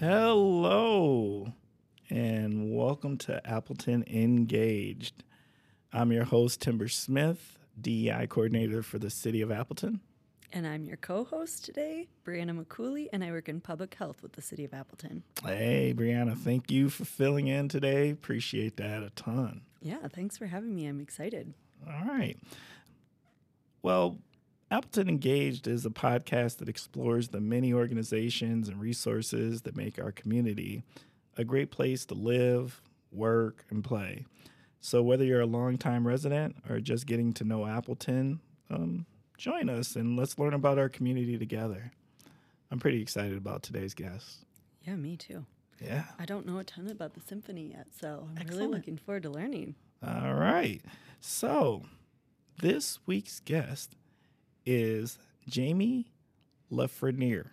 Hello, and welcome to Appleton Engaged. I'm your host, Timber Smith, DEI coordinator for the City of Appleton. And I'm your co host today, Brianna McCooley, and I work in public health with the City of Appleton. Hey, Brianna, thank you for filling in today. Appreciate that a ton. Yeah, thanks for having me. I'm excited. All right. Well, Appleton Engaged is a podcast that explores the many organizations and resources that make our community a great place to live, work, and play. So, whether you're a longtime resident or just getting to know Appleton, um, join us and let's learn about our community together. I'm pretty excited about today's guest. Yeah, me too. Yeah. I don't know a ton about the symphony yet, so I'm Excellent. really looking forward to learning. All right. So, this week's guest is Jamie LaFreniere.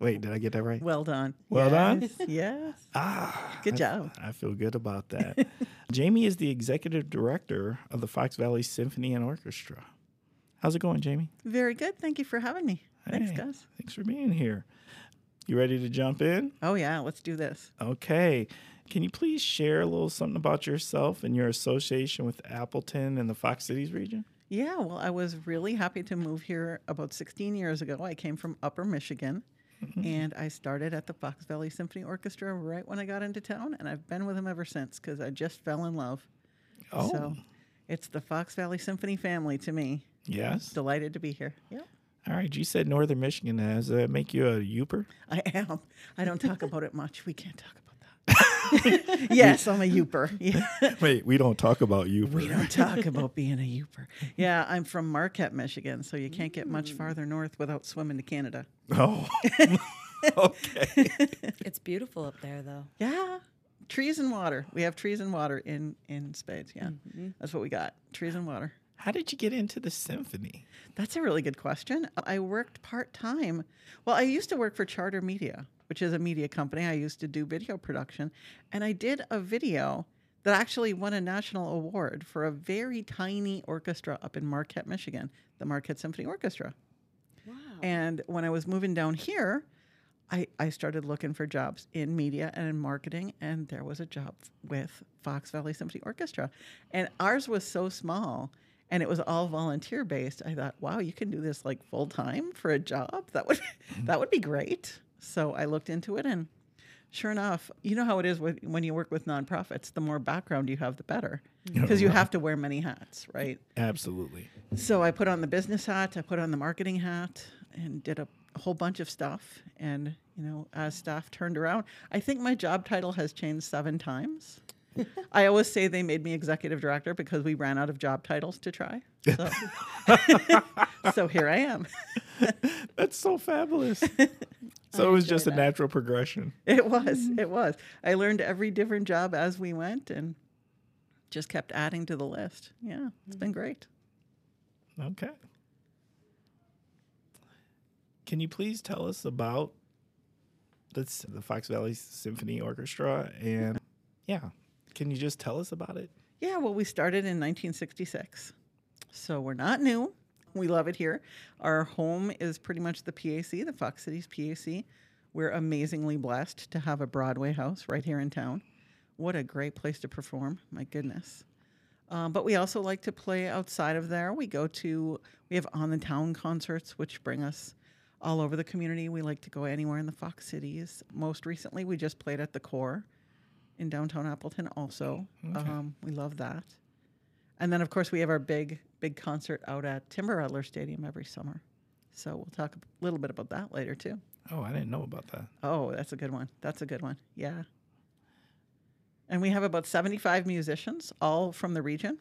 Wait, did I get that right? Well done. Well done? Yes, Yes. Ah, Good job. I feel good about that. Jamie is the executive director of the Fox Valley Symphony and Orchestra. How's it going, Jamie? Very good. Thank you for having me. Thanks, Hey, guys. Thanks for being here. You ready to jump in? Oh, yeah. Let's do this. Okay. Can you please share a little something about yourself and your association with Appleton and the Fox Cities region? Yeah. Well, I was really happy to move here about 16 years ago. I came from Upper Michigan mm-hmm. and I started at the Fox Valley Symphony Orchestra right when I got into town. And I've been with them ever since because I just fell in love. Oh, So it's the Fox Valley Symphony family to me. yes. Delighted to be here. Yep. All right. You said Northern Michigan. Does that make you a Yooper? I am. I don't talk about it much. We can't talk. yes, I'm a Yooper. Yeah. Wait, we don't talk about Yooper. We don't talk about being a Yooper. Yeah, I'm from Marquette, Michigan, so you can't get much mm. farther north without swimming to Canada. Oh, okay. It's beautiful up there, though. Yeah, trees and water. We have trees and water in in spades. Yeah, mm-hmm. that's what we got. Trees and water. How did you get into the symphony? That's a really good question. I worked part time. Well, I used to work for Charter Media, which is a media company. I used to do video production, and I did a video that actually won a national award for a very tiny orchestra up in Marquette, Michigan, the Marquette Symphony Orchestra. Wow. And when I was moving down here, I, I started looking for jobs in media and in marketing, and there was a job with Fox Valley Symphony Orchestra. And ours was so small and it was all volunteer based. I thought, wow, you can do this like full time for a job? That would that would be great. So I looked into it and sure enough, you know how it is with, when you work with nonprofits, the more background you have, the better. Because you have to wear many hats, right? Absolutely. So I put on the business hat, I put on the marketing hat, and did a whole bunch of stuff. And you know, as staff turned around, I think my job title has changed seven times. I always say they made me executive director because we ran out of job titles to try. So, so here I am. That's so fabulous. So it was just a natural progression. It was. Mm-hmm. It was. I learned every different job as we went and just kept adding to the list. Yeah, it's been great. Okay. Can you please tell us about this, the Fox Valley Symphony Orchestra? And yeah, can you just tell us about it? Yeah, well, we started in 1966. So we're not new. We love it here. Our home is pretty much the PAC, the Fox Cities PAC. We're amazingly blessed to have a Broadway house right here in town. What a great place to perform. My goodness. Um, but we also like to play outside of there. We go to, we have on the town concerts, which bring us all over the community. We like to go anywhere in the Fox Cities. Most recently, we just played at the Core in downtown Appleton also. Um, we love that. And then, of course, we have our big, big concert out at Timber Rattler Stadium every summer. So we'll talk a little bit about that later, too. Oh, I didn't know about that. Oh, that's a good one. That's a good one. Yeah. And we have about 75 musicians, all from the region.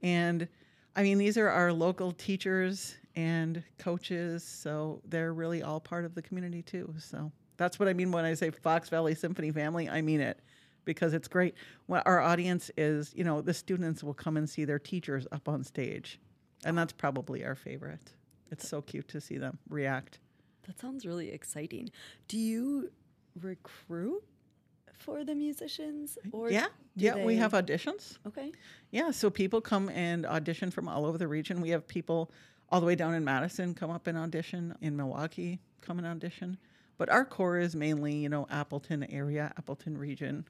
And I mean, these are our local teachers and coaches. So they're really all part of the community too. So that's what I mean when I say Fox Valley Symphony family. I mean it because it's great. Our audience is, you know, the students will come and see their teachers up on stage. And that's probably our favorite. It's so cute to see them react. That sounds really exciting. Do you recruit for the musicians? Or yeah. Yeah. We have auditions. Okay. Yeah, so people come and audition from all over the region. We have people all the way down in Madison come up and audition, in Milwaukee come and audition. But our core is mainly, you know, Appleton area, Appleton region,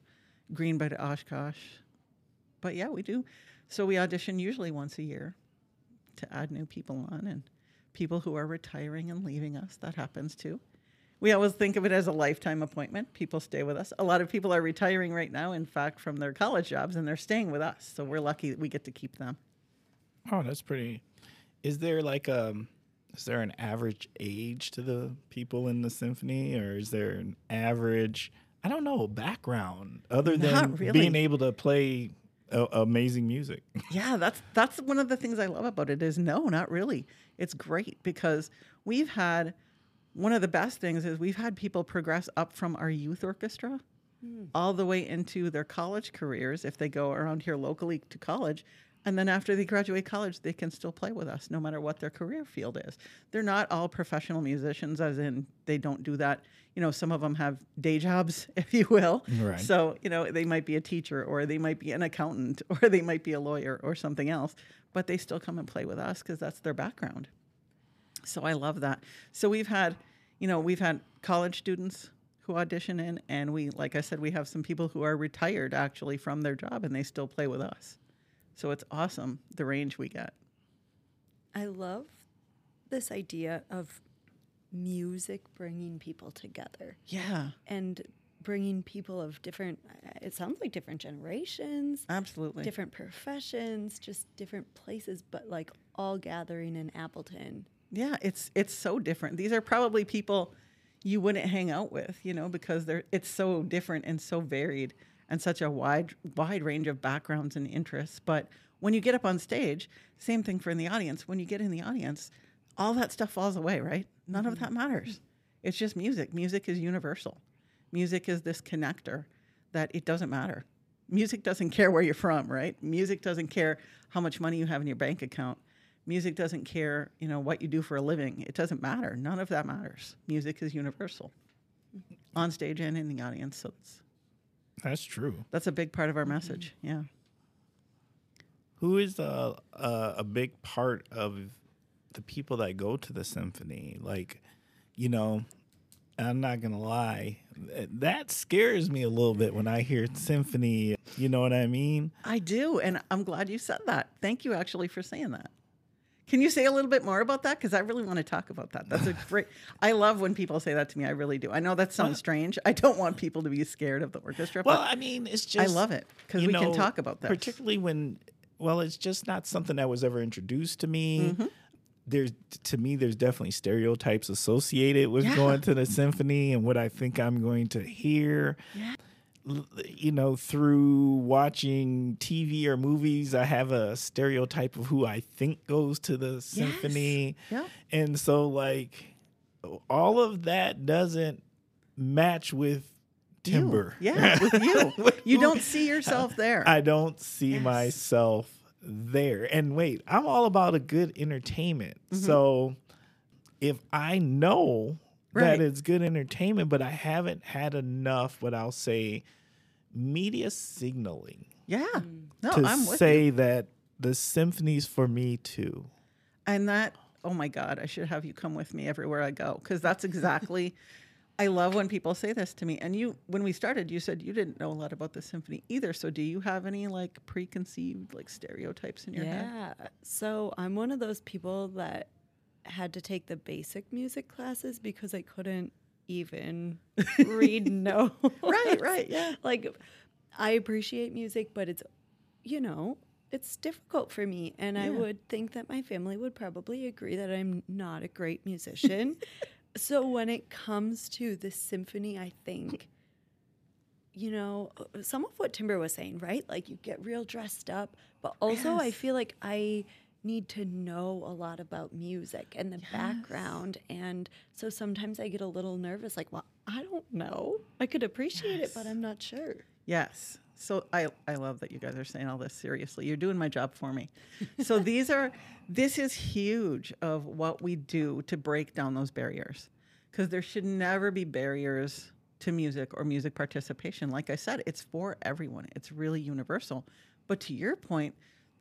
Green Bay, Oshkosh. But yeah, we do. So we audition usually once a year to add new people on and people who are retiring and leaving us. That happens too. We always think of it as a lifetime appointment. People stay with us. A lot of people are retiring right now, in fact, from their college jobs, and they're staying with us. So we're lucky that we get to keep them. Oh, that's pretty. Is there like um is there an average age to the people in the symphony or is there an average I don't know, background other than really. being able to play uh, amazing music? Yeah, that's that's one of the things I love about it is no, not really. It's great because we've had one of the best things is we've had people progress up from our youth orchestra all the way into their college careers if they go around here locally to college. And then after they graduate college, they can still play with us no matter what their career field is. They're not all professional musicians, as in they don't do that. You know, some of them have day jobs, if you will. Right. So, you know, they might be a teacher or they might be an accountant or they might be a lawyer or something else, but they still come and play with us because that's their background. So I love that. So we've had, you know, we've had college students who audition in, and we, like I said, we have some people who are retired actually from their job and they still play with us. So it's awesome the range we get. I love this idea of music bringing people together Yeah, and bringing people of different, uh, it sounds like different generations, absolutely. different professions, just different places, but like all gathering in Appleton. Yeah, it's it's so different. These are probably people you wouldn't hang out with, you know, because they're it's so different and so varied and such a wide wide range of backgrounds and interests. But when you get up on stage, same thing for in the audience. When you get in the audience, all that stuff falls away, right? None of that mm-hmm. matters. It's just music. Music is universal. Music is this connector that it doesn't matter. Music doesn't care where you're from, right? Music doesn't care how much money you have in your bank account. Music doesn't care, you know, what you do for a living. It doesn't matter. None of that matters. Music is universal, mm-hmm. on stage and in the audience. So it's, That's true. that's a big part of our mm-hmm. message. Yeah. Who is a, a a big part of the people that go to the symphony? Like, you know, I'm not gonna lie, that scares me a little bit when I hear symphony. You know what I mean? I do, and I'm glad you said that. Thank you, actually, for saying that. Can you say a little bit more about that? Because I really want to talk about that. That's a great. I love when people say that to me. I really do. I know that sounds strange. I don't want people to be scared of the orchestra. Well, I mean, it's just. I love it because we can talk about that. particularly when well it's just not something that was ever introduced to me Mm-hmm. there's to me there's definitely stereotypes associated with Yeah. going to the symphony and what i think i'm going to hear Yeah. You know through watching tv or movies i have a stereotype of who i think goes to the symphony Yeah. and so like all of that doesn't match with You. timber Yeah, with you. You don't see yourself there. I don't see Yes. myself there. And wait, I'm all about a good entertainment. Mm-hmm. So if I know Right. that it's good entertainment, but I haven't had enough, what I'll say, media signaling yeah. Mm. No, to I'm with To say you. that the symphony's for me too. And that, oh my God, I should have you come with me everywhere I go because that's exactly. I love when people say this to me. And you, when we started, you said you didn't know a lot about the symphony either. So do you have any like preconceived like stereotypes in your head? Yeah. So I'm one of those people that had to take the basic music classes because I couldn't even read notes. Right, right, yeah. Like I appreciate music, but it's you know, it's difficult for me and I would think that my family would probably agree that I'm not a great musician. so when it comes to the symphony, I think you know, some of what Timber was saying, right? Like you get real dressed up, but also I feel like I need to know a lot about music and the background. And so sometimes I get a little nervous, like, well, I don't know. I could appreciate it, but I'm not sure. Yes. So I, I love that you guys are saying all this seriously. You're doing my job for me. So these are this is huge of what we do to break down those barriers. Because there should never be barriers to music or music participation. Like I said, it's for everyone. It's really universal. But to your point,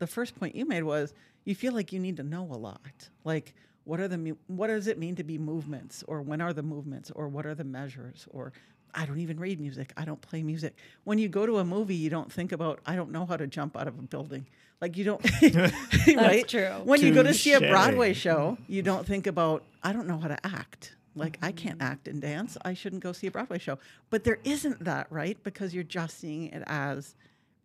the first point you made was you feel like you need to know a lot. Like what are the what does it mean to be movements or when are the movements or what are the measures or I don't even read music. I don't play music. When you go to a movie, you don't think about I don't know how to jump out of a building. Like you don't right? true. When you go to see a Broadway show, you don't think about I don't know how to act. Like I can't mm-hmm. act and dance. I shouldn't go see a Broadway show. But there isn't that, right? Because you're just seeing it as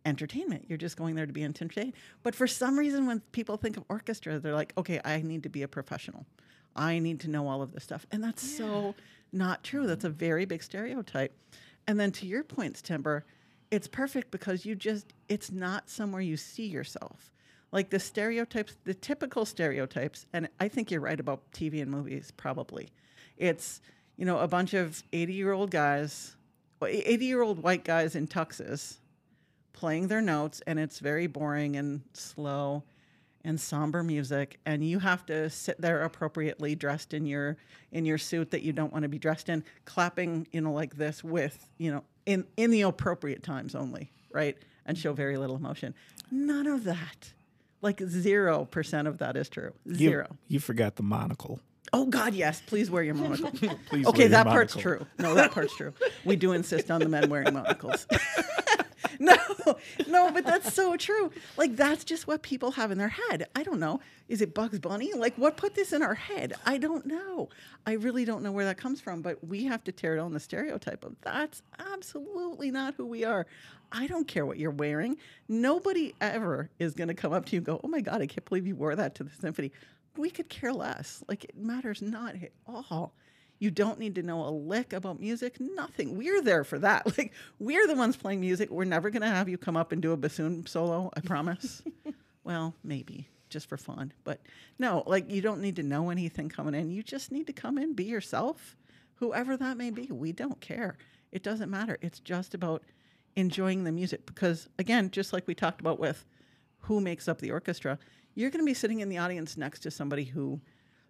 entertainment. You're just going there to be entertained. But for some reason, when people think of orchestra, they're like, okay, I need to be a professional. I need to know all of this stuff. And that's so not true. That's a very big stereotype. And then to your points, Timber, it's perfect because you just, it's not somewhere you see yourself. Like the stereotypes, the typical stereotypes, and I think you're right about TV and movies, probably. It's, you know, a bunch of 80 year old guys, 80 year old white guys in tuxes playing their notes and it's very boring and slow and somber music and you have to sit there appropriately dressed in your in your suit that you don't want to be dressed in clapping you know like this with you know in in the appropriate times only right? And show very little emotion. None of that. Like 0% of that is true. Zero. You, forgot the monocle. oh god yes. Please wear your monocle. Please okay wear your that part's true. No that part's true. We do insist on the men wearing monocles no, no, but that's so true. Like that's just what people have in their head. I don't know. Is it Bugs Bunny? Like what put this in our head? I don't know. I really don't know where that comes from, but we have to tear down the stereotype of that's absolutely not who we are. I don't care what you're wearing. Nobody ever is going to come up to you and go, "Oh my god, I can't believe you wore that to the symphony." We could care less. Like it matters not at all. You don't need to know a lick about music, nothing. We're there for that. Like, we're the ones playing music. We're never going to have you come up and do a bassoon solo, I promise. well, maybe just for fun. But no, like, you don't need to know anything coming in. You just need to come in, be yourself, whoever that may be. We don't care. It doesn't matter. It's just about enjoying the music. Because, again, just like we talked about with who makes up the orchestra, you're going to be sitting in the audience next to somebody who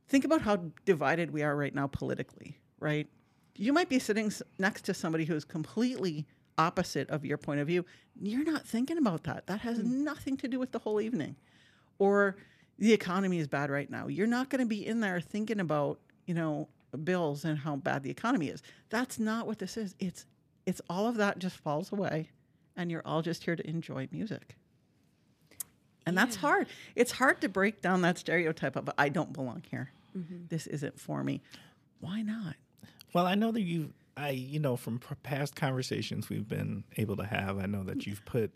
think about how divided we are right now politically, right? You might be sitting next to somebody who's completely opposite of your point of view. You're not thinking about that. That has mm. nothing to do with the whole evening. Or the economy is bad right now. You're not going to be in there thinking about, you know, bills and how bad the economy is. That's not what this is. It's it's all of that just falls away and you're all just here to enjoy music. And that's hard. It's hard to break down that stereotype of I don't belong here. Mm-hmm. This isn't for me. Why not? Well, I know that you, I, you know, from past conversations we've been able to have, I know that mm-hmm. you've put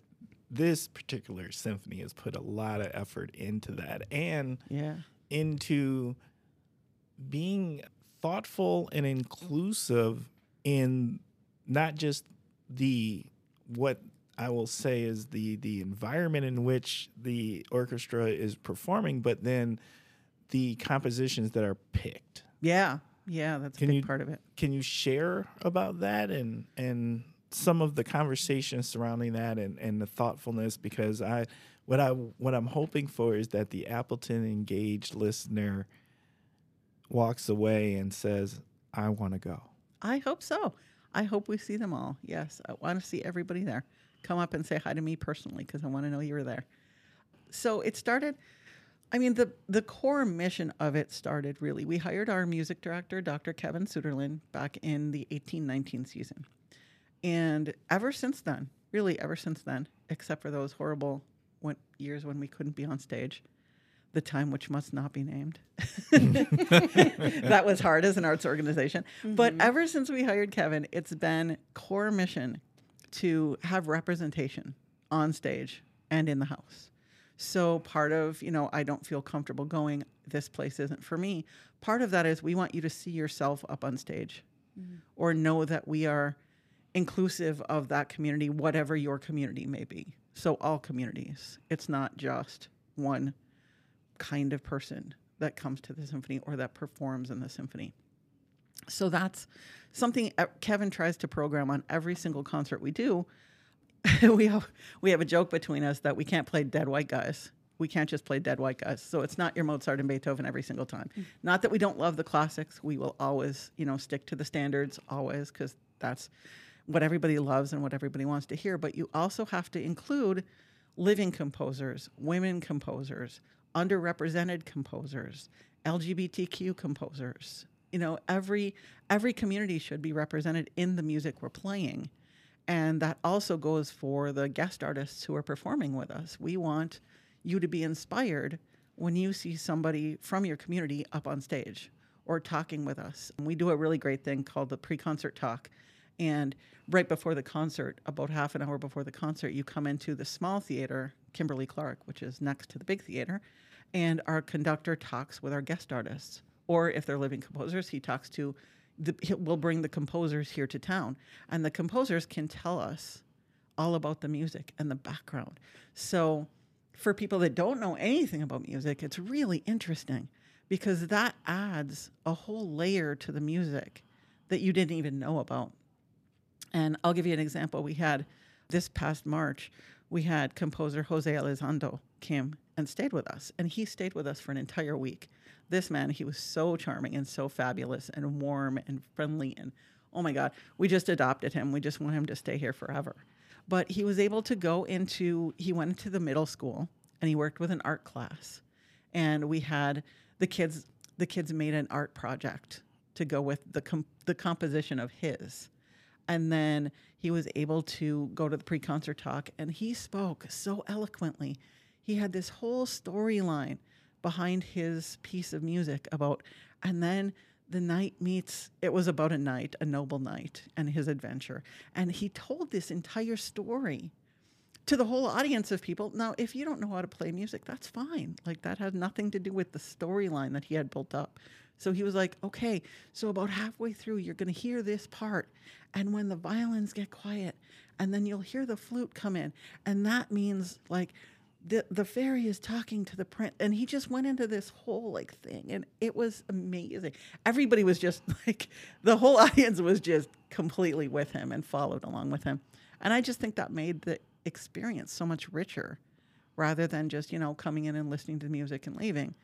this particular symphony has put a lot of effort into that and Yeah. into being thoughtful and inclusive in not just the what I will say is the the environment in which the orchestra is performing, but then the compositions that are picked. Yeah. Yeah, that's Can a big you- part of it. Can you share about that and and some of the conversations surrounding that and, and the thoughtfulness? Because I what I what I'm hoping for is that the Appleton engaged listener walks away and says, I want to go. I hope so. I hope we see them all. Yes, I want to see everybody there. Come up and say hi to me personally because I want to know you were there. So it started. I mean, the the core mission of it started really. We hired our music director, Dr. Kevin Sütterlin, back in the eighteen nineteen season, and ever since then, really ever since then, except for those horrible when, years when we couldn't be on stage, the time which must not be named. that was hard as an arts organization. But mm-hmm. ever since we hired Kevin, it's been core mission to have representation on stage and in the house. So part of, you know, I don't feel comfortable going, this place isn't for me. Part of that is we want you to see yourself up on stage mm-hmm. or know that we are inclusive of that community, whatever your community may be. So all communities. It's not just one kind of person that comes to the symphony or that performs in the symphony. So that's something Kevin tries to program on every single concert we do. we have we have a joke between us that we can't play dead white guys. We can't just play dead white guys. So it's not your Mozart and Beethoven every single time. Mm. Not that we don't love the classics. We will always, you know, stick to the standards always because that's what everybody loves and what everybody wants to hear. But you also have to include living composers, women composers, underrepresented composers, LGBTQ composers. You know, every every community should be represented in the music we're playing. And that also goes for the guest artists who are performing with us. We want you to be inspired when you see somebody from your community up on stage or talking with us. And we do a really great thing called the pre concert talk. And right before the concert, about half an hour before the concert, you come into the small theater, Kimberly Clark, which is next to the big theater, and our conductor talks with our guest artists. Or if they're living composers, he talks to the, we'll bring the composers here to town, and the composers can tell us all about the music and the background. So, for people that don't know anything about music, it's really interesting because that adds a whole layer to the music that you didn't even know about. And I'll give you an example. We had this past March, we had composer Jose Elizondo came and stayed with us, and he stayed with us for an entire week. This man, he was so charming and so fabulous and warm and friendly and oh my god, we just adopted him. We just want him to stay here forever. But he was able to go into he went into the middle school and he worked with an art class. And we had the kids the kids made an art project to go with the com- the composition of his and then he was able to go to the pre-concert talk and he spoke so eloquently he had this whole storyline behind his piece of music about and then the knight meets it was about a knight, a noble knight, and his adventure and he told this entire story to the whole audience of people now if you don't know how to play music that's fine like that had nothing to do with the storyline that he had built up so he was like, okay, so about halfway through, you're going to hear this part. And when the violins get quiet, and then you'll hear the flute come in. And that means like the, the fairy is talking to the prince. And he just went into this whole like thing. And it was amazing. Everybody was just like, the whole audience was just completely with him and followed along with him. And I just think that made the experience so much richer rather than just, you know, coming in and listening to music and leaving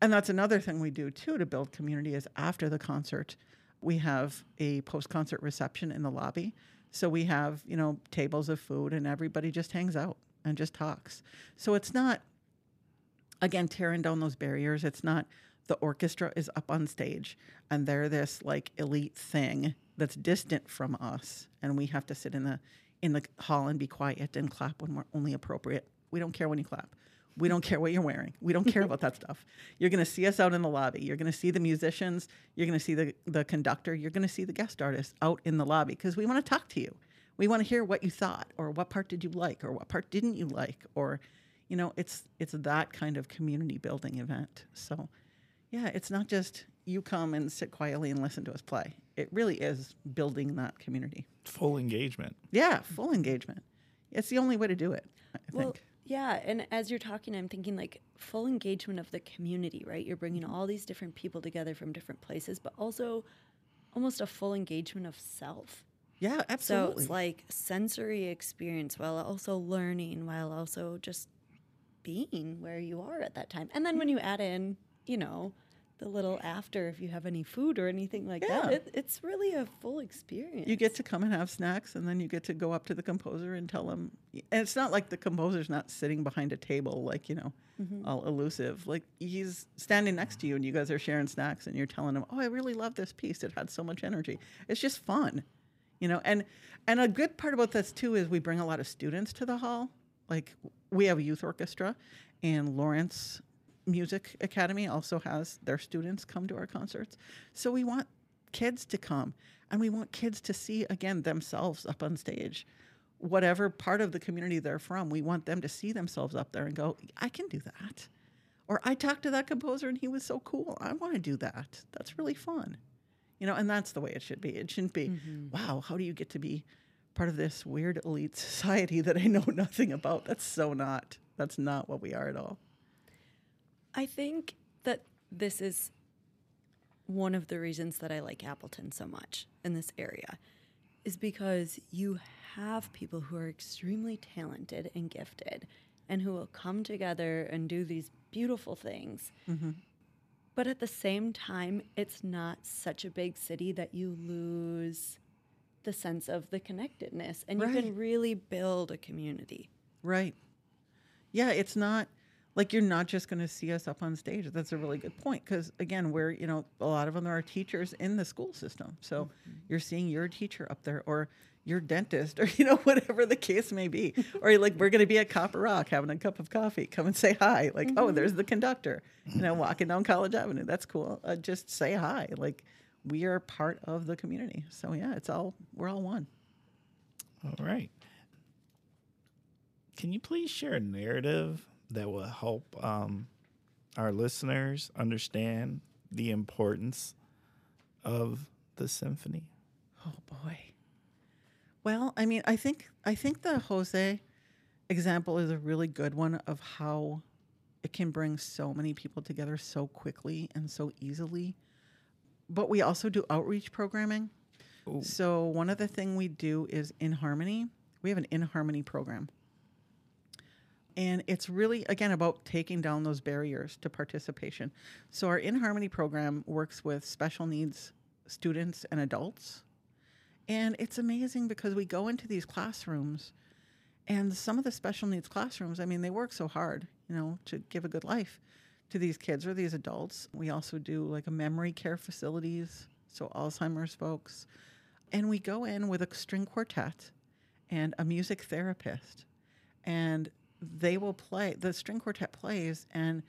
and that's another thing we do too to build community is after the concert we have a post-concert reception in the lobby so we have you know tables of food and everybody just hangs out and just talks so it's not again tearing down those barriers it's not the orchestra is up on stage and they're this like elite thing that's distant from us and we have to sit in the in the hall and be quiet and clap when we're only appropriate we don't care when you clap we don't care what you're wearing. We don't care about that stuff. You're going to see us out in the lobby. You're going to see the musicians. You're going to see the, the conductor. You're going to see the guest artist out in the lobby because we want to talk to you. We want to hear what you thought or what part did you like or what part didn't you like or you know, it's it's that kind of community building event. So, yeah, it's not just you come and sit quietly and listen to us play. It really is building that community. Full engagement. Yeah, full engagement. It's the only way to do it, I Well, think. yeah, and as you're talking, I'm thinking like full engagement of the community, right? You're bringing all these different people together from different places, but also almost a full engagement of self. Yeah, absolutely. So it's like sensory experience while also learning, while also just being where you are at that time. And then when you add in, you know, the little after if you have any food or anything like Yeah. that, it, it's really a full experience. You get to come and have snacks, and then you get to go up to the composer and tell him. And it's not like the composer's not sitting behind a table, like you know, mm-hmm. all elusive. Like he's standing next to you, and you guys are sharing snacks, and you're telling him, "Oh, I really love this piece. It had so much energy. It's just fun." You know, and and a good part about this too is we bring a lot of students to the hall. Like we have a youth orchestra, and Lawrence Music Academy also has their students come to our concerts. So we want kids to come and we want kids to see again themselves up on stage. Whatever part of the community they're from, we want them to see themselves up there and go, I can do that. Or I talked to that composer and he was so cool. I want to do that. That's really fun. You know, and that's the way it should be. It shouldn't be, mm-hmm. wow, how do you get to be part of this weird elite society that I know nothing about? That's so not. That's not what we are at all. I think that this is one of the reasons that I like Appleton so much in this area is because you have people who are extremely talented and gifted and who will come together and do these beautiful things. Mm-hmm. But at the same time, it's not such a big city that you lose the sense of the connectedness and you can really build a community. Right. Yeah, it's not like you're not just going to see us up on stage. That's a really good point because again, we're you know a lot of them are teachers in the school system, so Mm-hmm. you're seeing your teacher up there or your dentist or you know whatever the case may be, or like we're going to be at Copper Rock having a cup of coffee. Come and say hi. Like oh, there's the conductor. You know, walking down College Avenue. That's cool. Uh, just say hi. Like we are part of the community. So yeah, it's all we're all one. All right. Can you please share a narrative that will help um, our listeners understand the importance of the symphony? Oh boy. Well, I mean, I think I think the Jose example is a really good one of how it can bring so many people together so quickly and so easily. But we also do outreach programming. Ooh. So one of the thing we do is in harmony. We have an in harmony program. And it's really again about taking down those barriers to participation. So our in harmony program works with special needs students and adults. And it's amazing because we go into these classrooms and some of the special needs classrooms, I mean, they work so hard, you know, to give a good life to these kids or these adults. We also do like a memory care facilities, so Alzheimer's folks. And we go in with a string quartet and a music therapist. And they will play, the string quartet plays, and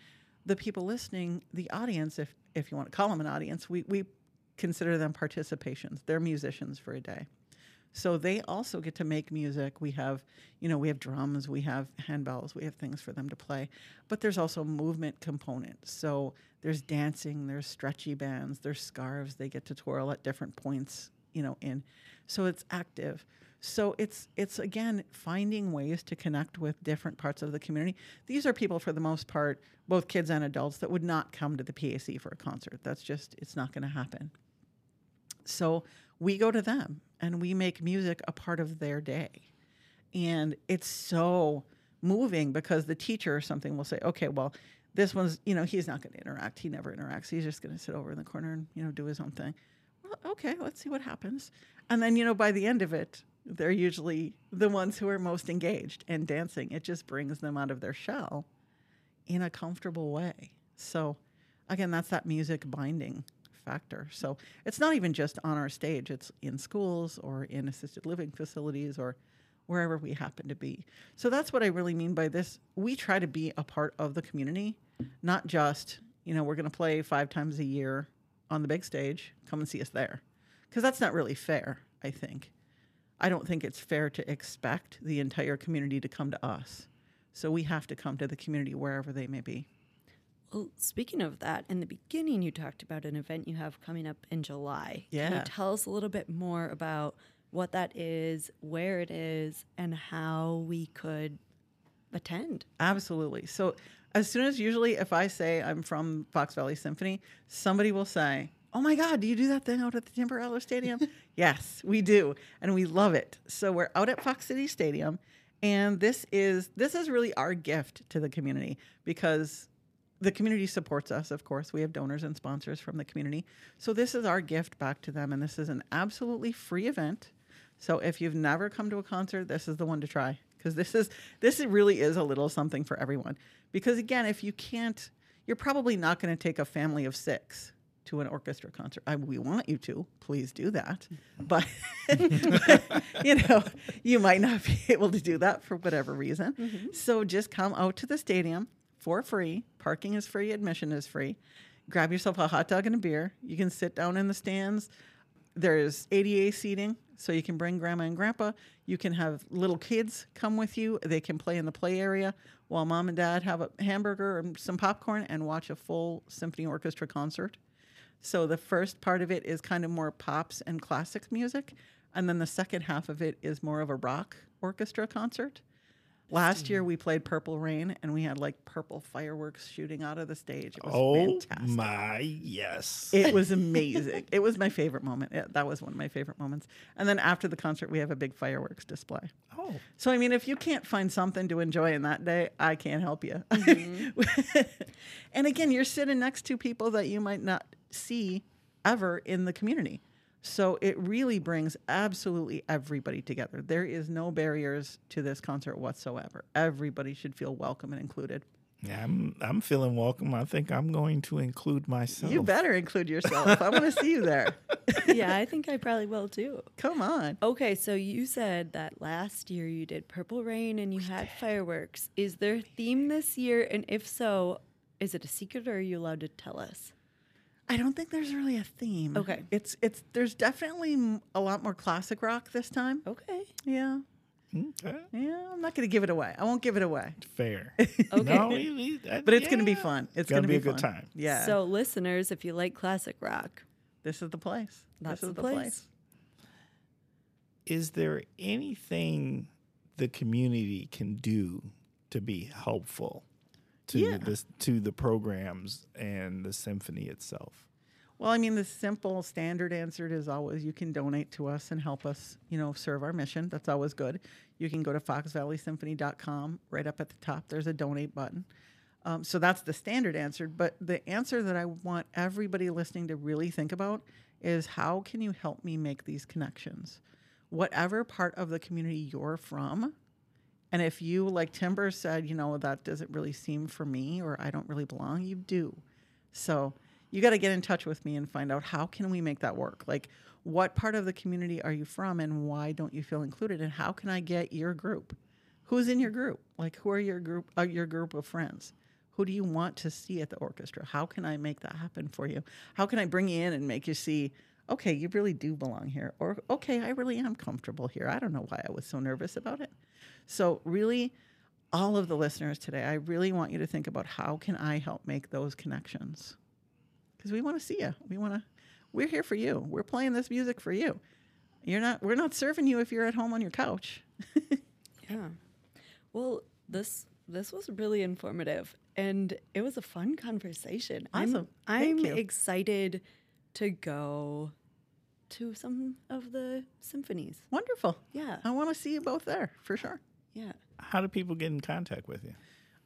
the people listening, the audience, if, if you want to call them an audience, we, we consider them participations. They're musicians for a day. So they also get to make music. We have, you know, we have drums, we have handbells, we have things for them to play. But there's also movement component. So there's dancing, there's stretchy bands, there's scarves they get to twirl at different points, you know, in. So it's active. So it's it's again finding ways to connect with different parts of the community. These are people for the most part, both kids and adults that would not come to the PAC for a concert. That's just it's not going to happen. So we go to them and we make music a part of their day. And it's so moving because the teacher or something will say, okay, well, this one's, you know, he's not going to interact. He never interacts. He's just going to sit over in the corner and, you know, do his own thing. Well, okay, let's see what happens. And then, you know, by the end of it, they're usually the ones who are most engaged and dancing. It just brings them out of their shell in a comfortable way. So, again, that's that music binding factor. So it's not even just on our stage, it's in schools or in assisted living facilities or wherever we happen to be. So that's what I really mean by this. We try to be a part of the community, not just, you know, we're going to play five times a year on the big stage, come and see us there. Because that's not really fair, I think. I don't think it's fair to expect the entire community to come to us. So we have to come to the community wherever they may be. Well, speaking of that, in the beginning, you talked about an event you have coming up in July. Yeah. Can you tell us a little bit more about what that is, where it is, and how we could attend? Absolutely. So as soon as usually if I say I'm from Fox Valley Symphony, somebody will say, "Oh my God, do you do that thing out at the Timber Rattler Stadium?" yes, we do, and we love it. So we're out at Fox City Stadium, and this is this is really our gift to the community because the community supports us. Of course, we have donors and sponsors from the community, so this is our gift back to them, and this is an absolutely free event. So if you've never come to a concert, this is the one to try because this is this really is a little something for everyone. Because again, if you can't, you're probably not going to take a family of six to an orchestra concert. I, we want you to, please do that, mm-hmm. but you know you might not be able to do that for whatever reason. Mm-hmm. So just come out to the stadium for free. Parking is free. Admission is free. Grab yourself a hot dog and a beer. You can sit down in the stands. There's ADA seating, so you can bring grandma and grandpa. You can have little kids come with you. They can play in the play area while mom and dad have a hamburger and some popcorn and watch a full symphony orchestra concert. So the first part of it is kind of more pops and classic music, and then the second half of it is more of a rock orchestra concert. Last year we played Purple Rain and we had like purple fireworks shooting out of the stage. It was Oh fantastic. my yes. It was amazing. it was my favorite moment. Yeah, that was one of my favorite moments. And then after the concert, we have a big fireworks display. oh, So, I mean, if you can't find something to enjoy in that day, I can't help you. Mm-hmm. and again, you're sitting next to people that you might not see ever in the community. So it really brings absolutely everybody together. There is no barriers to this concert whatsoever. Everybody should feel welcome and included. Yeah, I'm I'm feeling welcome. I think I'm going to include myself. You better include yourself. I want to see you there. yeah, I think I probably will too. Come on. Okay, so you said that last year you did Purple Rain and you had fireworks. Is there a theme this year? And if so, is it a secret or are you allowed to tell us? I don't think there's really a theme. Okay. It's it's there's definitely a lot more classic rock this time. Okay. Yeah. Okay. Yeah, I'm not going to give it away. I won't give it away. Fair. Okay. No, we- we- I- But it's going to be fun. It's Gonna be be, a good time. Yeah. So, listeners, if you like classic rock, this is the place. That's this is the the place. place. Is there anything the community can do to be helpful to Yeah. this to the programs and the symphony itself? Well, I mean, the simple standard answer is always you can donate to us and help us, you know, serve our mission. That's always good. You can go to foxvalleysymphony.com. Right up at the top, there's a donate button. Um, so that's the standard answer. But the answer that I want everybody listening to really think about is how can you help me make these connections? Whatever part of the community you're from, and if you, like Timber said, you know, that doesn't really seem for me or I don't really belong, you do. So you got to get in touch with me and find out how can we make that work? Like what part of the community are you from and why don't you feel included and how can I get your group? Who's in your group? Like who are your group uh, your group of friends? Who do you want to see at the orchestra? How can I make that happen for you? How can I bring you in and make you see okay, you really do belong here or okay, I really am comfortable here. I don't know why I was so nervous about it. So really all of the listeners today, I really want you to think about how can I help make those connections? Because we want to see you. We want to. We're here for you. We're playing this music for you. You're not. We're not serving you if you're at home on your couch. yeah. Well, this this was really informative and it was a fun conversation. Awesome. I'm, I'm excited to go to some of the symphonies. Wonderful. Yeah. I want to see you both there for sure. Yeah. How do people get in contact with you?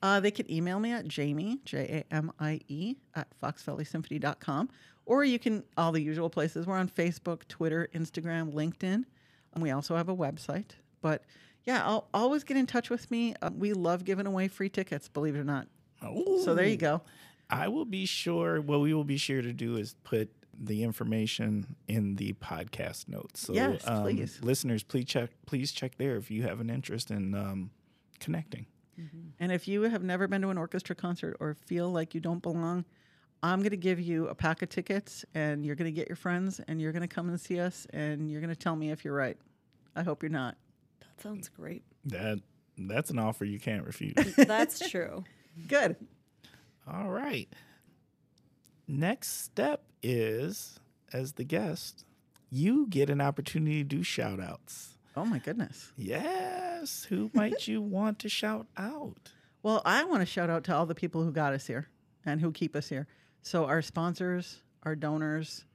Uh, they can email me at Jamie, J A M I E, at foxvalleysymphony.com. Or you can, all the usual places. We're on Facebook, Twitter, Instagram, LinkedIn. And we also have a website. But yeah, I'll always get in touch with me. Uh, we love giving away free tickets, believe it or not. So there you go. I will be sure. What we will be sure to do is put the information in the podcast notes. So, Yes, um, please. listeners, please check. Please check there if you have an interest in um, connecting. And if you have never been to an orchestra concert or feel like you don't belong, I'm going to give you a pack of tickets and you're going to get your friends and you're going to come and see us and you're going to tell me if you're right. I hope you're not. That sounds great. That that's an offer you can't refuse. That's true. Good. All right. Next step is, as the guest, you get an opportunity to do shout outs. Oh my goodness. Yes. Who might you want to shout out? Well, I want to shout out to all the people who got us here and who keep us here. So, our sponsors, our donors,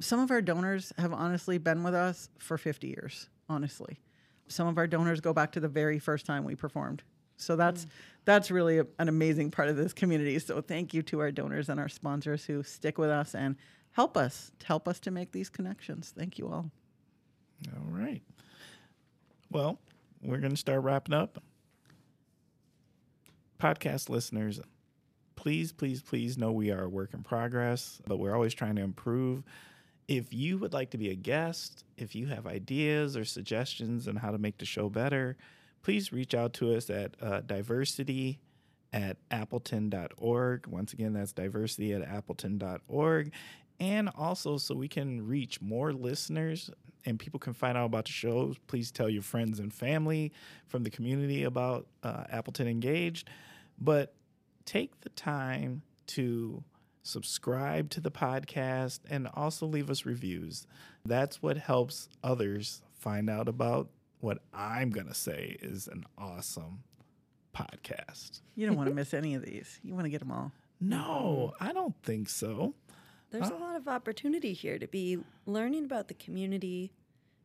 some of our donors have honestly been with us for 50 years, honestly. Some of our donors go back to the very first time we performed. So that's mm. that's really a- an amazing part of this community. So thank you to our donors and our sponsors who stick with us and help us help us to make these connections. Thank you all. All right. Well, we're going to start wrapping up. Podcast listeners, please, please, please know we are a work in progress, but we're always trying to improve. If you would like to be a guest, if you have ideas or suggestions on how to make the show better, please reach out to us at uh, diversity at appleton.org. Once again, that's diversity at appleton.org. And also, so we can reach more listeners and people can find out about the shows, please tell your friends and family from the community about uh, Appleton Engaged. But take the time to subscribe to the podcast and also leave us reviews. That's what helps others find out about what I'm going to say is an awesome podcast. You don't want to miss any of these. You want to get them all. No, I don't think so. There's a lot of opportunity here to be learning about the community,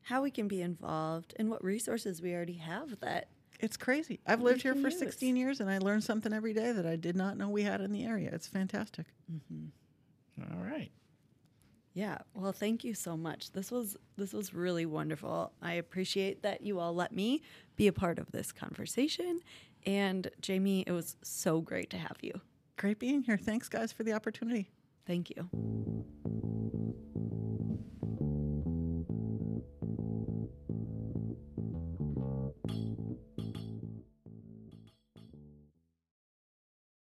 how we can be involved, and what resources we already have that It's crazy. I've lived here for use. 16 years and I learn something every day that I did not know we had in the area. It's fantastic. Mm-hmm. All right. Yeah. Well, thank you so much. This was this was really wonderful. I appreciate that you all let me be a part of this conversation. And Jamie, it was so great to have you. Great being here. Thanks, guys, for the opportunity. Thank you.